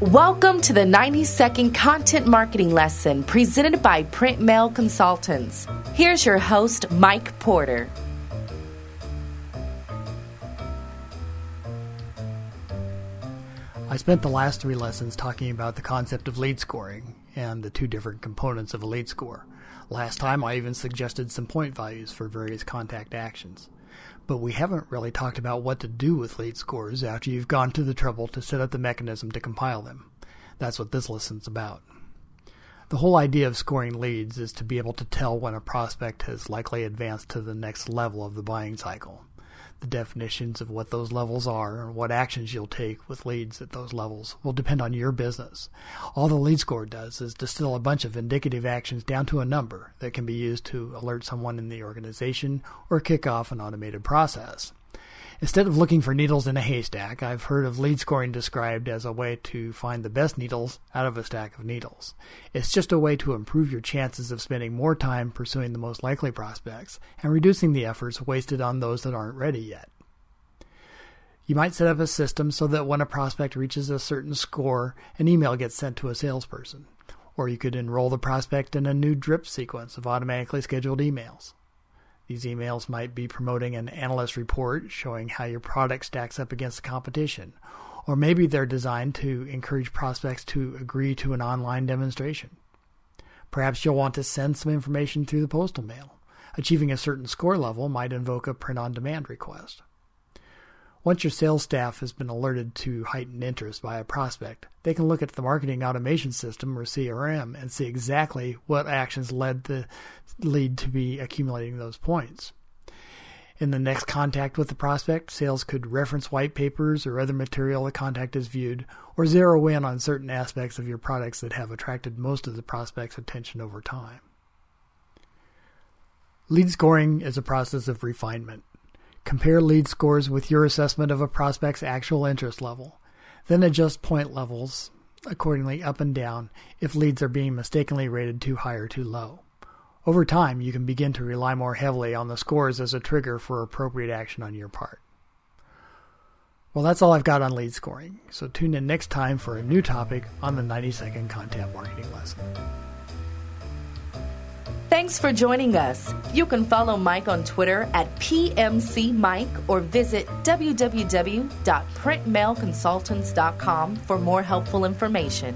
Welcome to the 90 second content marketing lesson presented by Print Mail Consultants. Here's your host, Mike Porter. I spent the last three lessons talking about the concept of lead scoring and the two different components of a lead score. Last time I even suggested some point values for various contact actions. But we haven't really talked about what to do with lead scores after you've gone to the trouble to set up the mechanism to compile them. That's what this lesson's about. The whole idea of scoring leads is to be able to tell when a prospect has likely advanced to the next level of the buying cycle the definitions of what those levels are and what actions you'll take with leads at those levels will depend on your business. All the lead score does is distill a bunch of indicative actions down to a number that can be used to alert someone in the organization or kick off an automated process. Instead of looking for needles in a haystack, I've heard of lead scoring described as a way to find the best needles out of a stack of needles. It's just a way to improve your chances of spending more time pursuing the most likely prospects and reducing the efforts wasted on those that aren't ready yet. You might set up a system so that when a prospect reaches a certain score, an email gets sent to a salesperson. Or you could enroll the prospect in a new drip sequence of automatically scheduled emails. These emails might be promoting an analyst report showing how your product stacks up against the competition. Or maybe they're designed to encourage prospects to agree to an online demonstration. Perhaps you'll want to send some information through the postal mail. Achieving a certain score level might invoke a print on demand request. Once your sales staff has been alerted to heightened interest by a prospect, they can look at the marketing automation system or CRM and see exactly what actions led the lead to be accumulating those points. In the next contact with the prospect, sales could reference white papers or other material the contact has viewed, or zero in on certain aspects of your products that have attracted most of the prospect's attention over time. Lead scoring is a process of refinement. Compare lead scores with your assessment of a prospect's actual interest level. Then adjust point levels accordingly up and down if leads are being mistakenly rated too high or too low. Over time, you can begin to rely more heavily on the scores as a trigger for appropriate action on your part. Well, that's all I've got on lead scoring, so tune in next time for a new topic on the 90 second content marketing lesson. Thanks for joining us. You can follow Mike on Twitter at PMCMike or visit www.printmailconsultants.com for more helpful information.